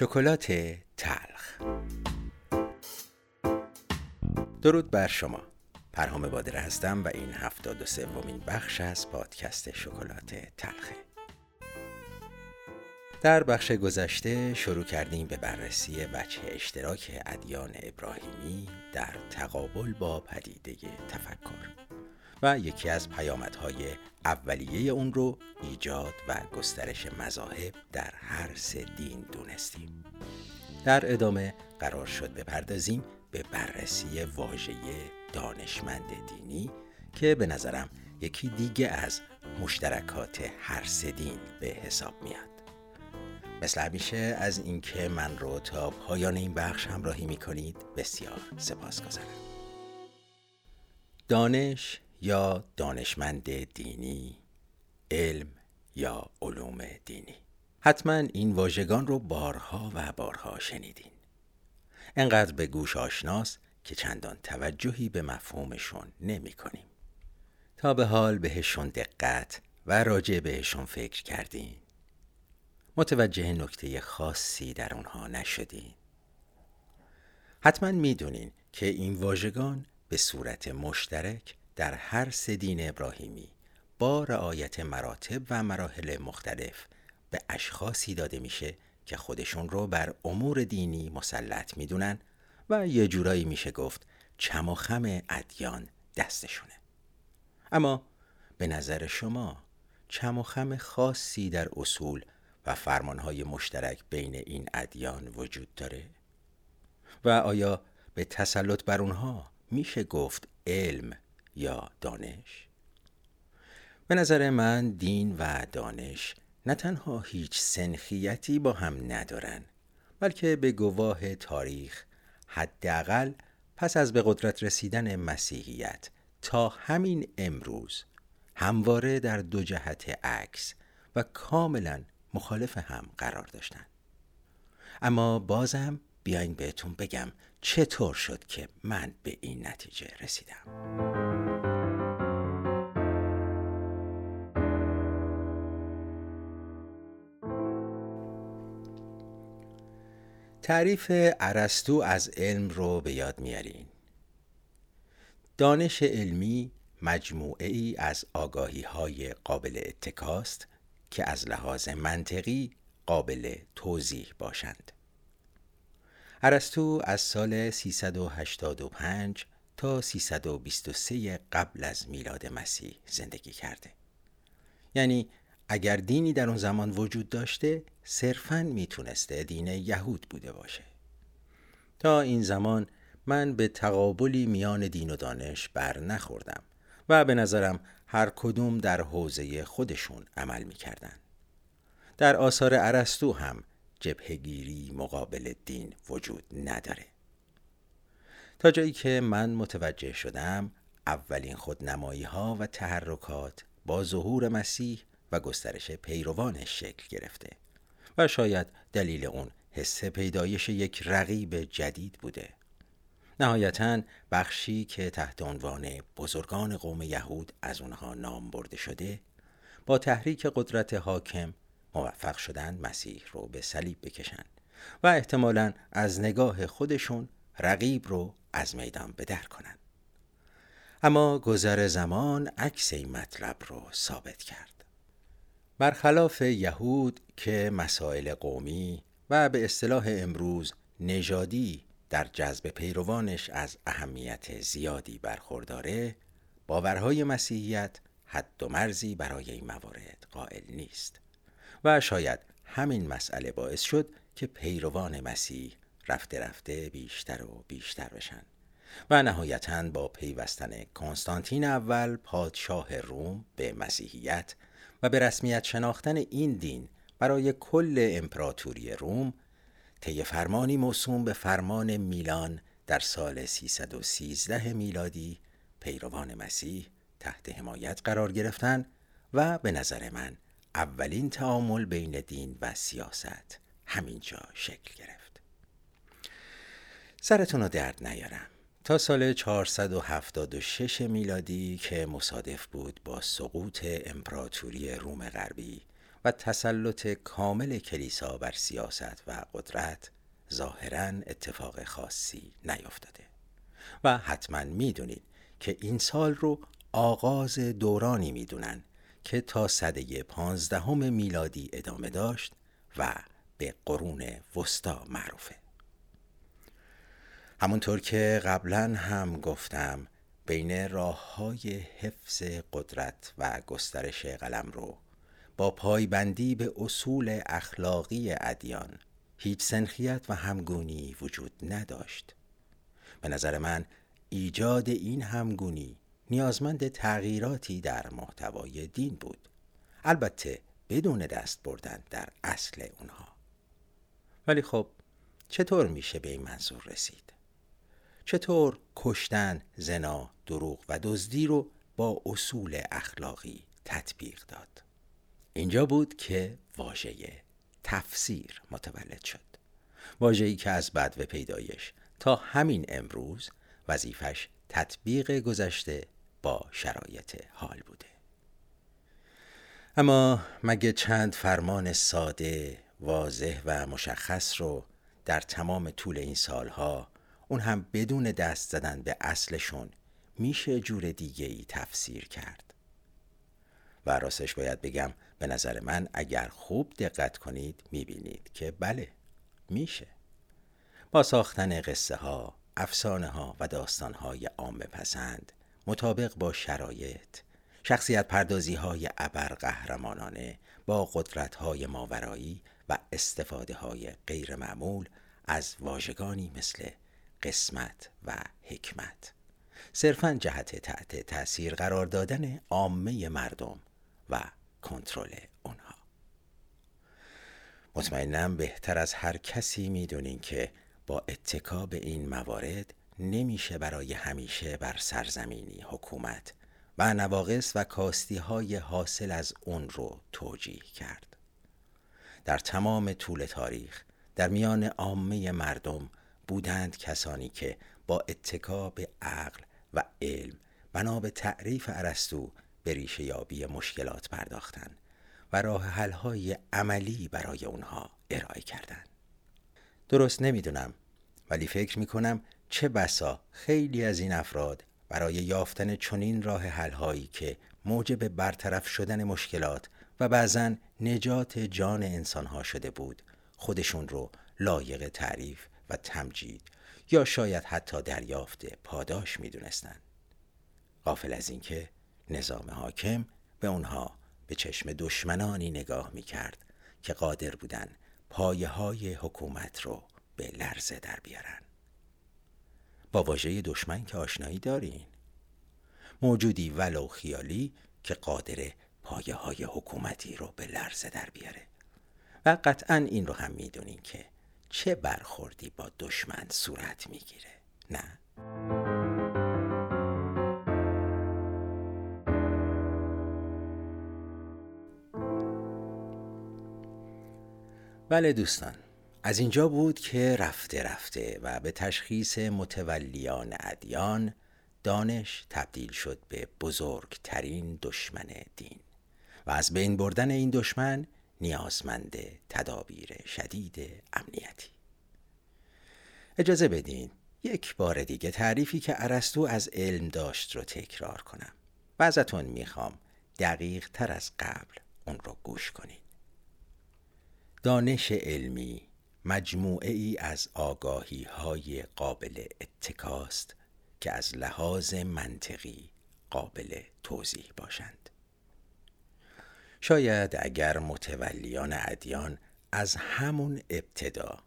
شکلات تلخ. درود بر شما. پرهام بادره هستم و این هفتاد و سومین بخش از پادکست شکلات تلخه. در بخش گذشته شروع کردیم به بررسی وجه اشتراک ادیان ابراهیمی در تقابل با پدیده تفکر و یکی از پیامدهای اولیه اون رو ایجاد و گسترش مذاهب در هر سه دین دونستیم. در ادامه قرار شد بپردازیم به بررسی واژه دانشمند دینی که به نظرم یکی دیگه از مشترکات هر سه دین به حساب میاد. مثل همیشه از اینکه من رو تا پایان این بخش همراهی می کنید بسیار سپاس گذارم دانش یا دانشمند دینی علم یا علوم دینی. حتما این واژگان رو بارها و بارها شنیدین. انقدر به گوش آشناس که چندان توجهی به مفهومشون نمی کنیم. تا به حال بهشون دقت و راجع بهشون فکر کردین. متوجه نکته خاصی در اونها نشدین. حتما می‌دونین که این واژگان به صورت مشترک در هر سه دین ابراهیمی با رعایت مراتب و مراحل مختلف به اشخاصی داده میشه که خودشون رو بر امور دینی مسلط می‌دونن و یه جورایی میشه گفت چم ادیان دستشونه اما به نظر شما چم خاصی در اصول و فرمانهای مشترک بین این ادیان وجود داره؟ و آیا به تسلط بر اونها میشه گفت علم یا دانش؟ به نظر من دین و دانش نه تنها هیچ سنخیتی با هم ندارن بلکه به گواه تاریخ حداقل پس از به قدرت رسیدن مسیحیت تا همین امروز همواره در دو جهت عکس و کاملا مخالف هم قرار داشتن اما بازم بیاین بهتون بگم چطور شد که من به این نتیجه رسیدم. تعریف ارسطو از علم رو به یاد میارین. دانش علمی مجموعه ای از آگاهی های قابل اتکاست که از لحاظ منطقی قابل توضیح باشند. ارسطو از سال 385 تا 323 قبل از میلاد مسیح زندگی کرده. یعنی اگر دینی در اون زمان وجود داشته صرفا می‌تونسته دین یهود بوده باشه. تا این زمان من به تقابلی میان دین و دانش بر نخوردم و به نظرم هر کدوم در حوزه خودشون عمل می‌کردن. در آثار ارسطو هم جبهگیری مقابل دین وجود نداره. تا جایی که من متوجه شدم اولین خودنمایی ها و تحرکات با ظهور مسیح و گسترش پیروانش شکل گرفته و شاید دلیل اون حس پیدایش یک رقیب جدید بوده. نهایتا بخشی که تحت عنوان بزرگان قوم یهود از اونها نام برده شده با تحریک قدرت حاکم موفق شدن مسیح رو به صلیب بکشن و احتمالا از نگاه خودشون رقیب رو از میدان بدر کنن. اما گذر زمان عکس این مطلب رو ثابت کرد. برخلاف یهود که مسائل قومی و به اصطلاح امروز نژادی در جذب پیروانش از اهمیت زیادی برخورداره باورهای مسیحیت حد و مرزی برای این موارد قائل نیست. و شاید همین مسئله باعث شد که پیروان مسیح رفته رفته بیشتر و بیشتر بشن و نهایتا با پیوستن کنستانتین اول پادشاه روم به مسیحیت و به رسمیت شناختن این دین برای کل امپراتوری روم طی فرمانی موسوم به فرمان میلان در سال 313 میلادی پیروان مسیح تحت حمایت قرار گرفتن و به نظر من اولین تعامل بین دین و سیاست. همینجا شکل گرفت. سرتون رو درد نیارم. تا سال 476 میلادی که مصادف بود با سقوط امپراتوری روم غربی و تسلط کامل کلیسا بر سیاست و قدرت ظاهرا اتفاق خاصی نیفتاده. و حتما می‌دونید که این سال رو آغاز دورانی می‌دونن که تا صده پانزدهم میلادی ادامه داشت و به قرون وسطا معروفه. همونطور که قبلا هم گفتم بین راه های حفظ قدرت و گسترش قلم رو با پایبندی به اصول اخلاقی ادیان هیچ سنخیت و همگونی وجود نداشت. به نظر من ایجاد این همگونی نیازمند تغییراتی در محتوای دین بود. البته بدون دست بردن در اصل اونها. ولی خب چطور میشه به این منظور رسید؟ چطور کشتن زنا دروغ و دزدی رو با اصول اخلاقی تطبیق داد؟ اینجا بود که واژه تفسیر متولد شد. واژه‌ای که از بد و پیدایش تا همین امروز وظیفش تطبیق گذشته با شرایط حال بوده. اما مگه چند فرمان ساده واضح و مشخص رو در تمام طول این سالها اون هم بدون دست زدن به اصلشون میشه جور دیگه ای تفسیر کرد؟ و راستش باید بگم به نظر من اگر خوب دقت کنید می‌بینید که بله میشه. با ساختن قصه ها افسانه ها و داستان های عامه پسند مطابق با شرایط. شخصیت پردازی های ابر قهرمانانه با قدرت های ماورایی و استفاده های غیر معمول از واژگانی مثل قسمت و حکمت. صرفا جهت تحت تأثیر قرار دادن عامه مردم و کنترل اونها. مطمئنم بهتر از هر کسی می‌دونین که با اتکا به این موارد نمیشه برای همیشه بر سرزمینی حکومت و نواقص و کاستی های حاصل از اون رو توجیه کرد در تمام طول تاریخ در میان عامه مردم بودند کسانی که با اتکا به عقل و علم بنا به تعریف ارسطو به ریشه یابی مشکلات پرداختند و راه حل‌های عملی برای اونها ارائه کردند. درست نمی‌دونم ولی فکر می‌کنم چه بسا خیلی از این افراد برای یافتن چنین راه حل‌هایی که موجب برطرف شدن مشکلات و بعضا نجات جان انسانها شده بود خودشون رو لایق تعریف و تمجید یا شاید حتی دریافت پاداش می‌دونستن غافل از اینکه نظام حاکم به اونها به چشم دشمنانی نگاه می‌کرد که قادر بودن پایه های حکومت رو به لرزه در بیارن. با واژه دشمن که آشنایی دارین. موجودی ولو خیالی که قادر پایه های حکومتی رو به لرزه در بیاره. و قطعا این رو هم می‌دونین که چه برخوردی با دشمن صورت می‌گیره. نه؟ بله دوستان. از اینجا بود که رفته رفته و به تشخیص متولیان ادیان دانش تبدیل شد به بزرگترین دشمن دین و از بین بردن این دشمن نیازمند تدابیر شدید امنیتی. اجازه بدین یک بار دیگه تعریفی که ارسطو از علم داشت رو تکرار کنم و ازتون می‌خوام دقیق تر از قبل اون رو گوش کنید دانش علمی مجموعه ای از آگاهی های قابل اتکاست که از لحاظ منطقی قابل توضیح باشند شاید اگر متولیان ادیان از همون ابتدا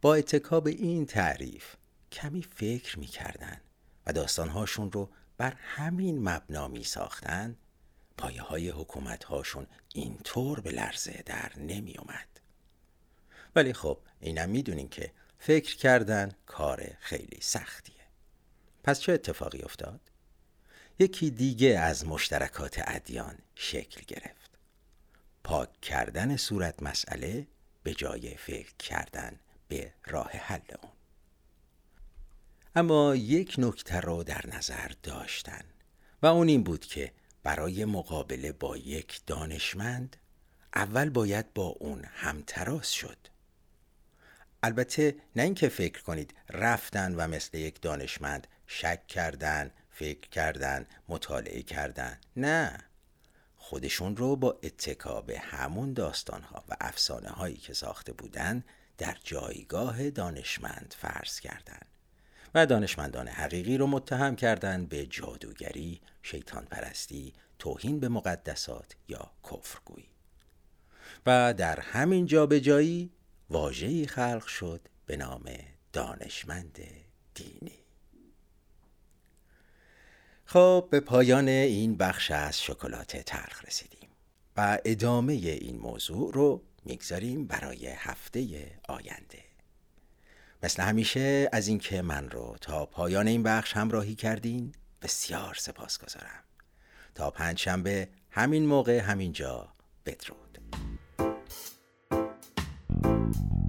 با اتکا به این تعریف کمی فکر می کردن و داستانهاشون رو بر همین مبنا می ساختن پایه های حکومت اینطور به لرزه در نمی اومد. ولی خب اینم می‌دونین که فکر کردن کار خیلی سختیه. پس چه اتفاقی افتاد؟ یکی دیگه از مشترکات ادیان شکل گرفت. پاک کردن صورت مسئله به جای فکر کردن به راه حل اون. اما یک نکته رو در نظر داشتن و اون این بود که برای مقابله با یک دانشمند اول باید با اون همتراز شد. البته نه اینکه فکر کنید رفتن و مثل یک دانشمند شک کردن فکر کردن مطالعه کردن نه. خودشون رو با اتکا به همون داستانها و افسانه هایی که ساخته بودن در جایگاه دانشمند فرض کردند و دانشمندان حقیقی رو متهم کردند به جادوگری، شیطان پرستی، توهین به مقدسات یا کفرگویی. و در همین جایی واژه‌ای خلق شد به نام دانشمند دینی. خب به پایان این بخش از شکلات تلخ رسیدیم و ادامه این موضوع رو می‌گذاریم برای هفته آینده. مثل همیشه از اینکه من رو تا پایان این بخش همراهی کردین بسیار سپاس گذارم تا پنج شنبه همین موقع همینجا. بدرود. thank you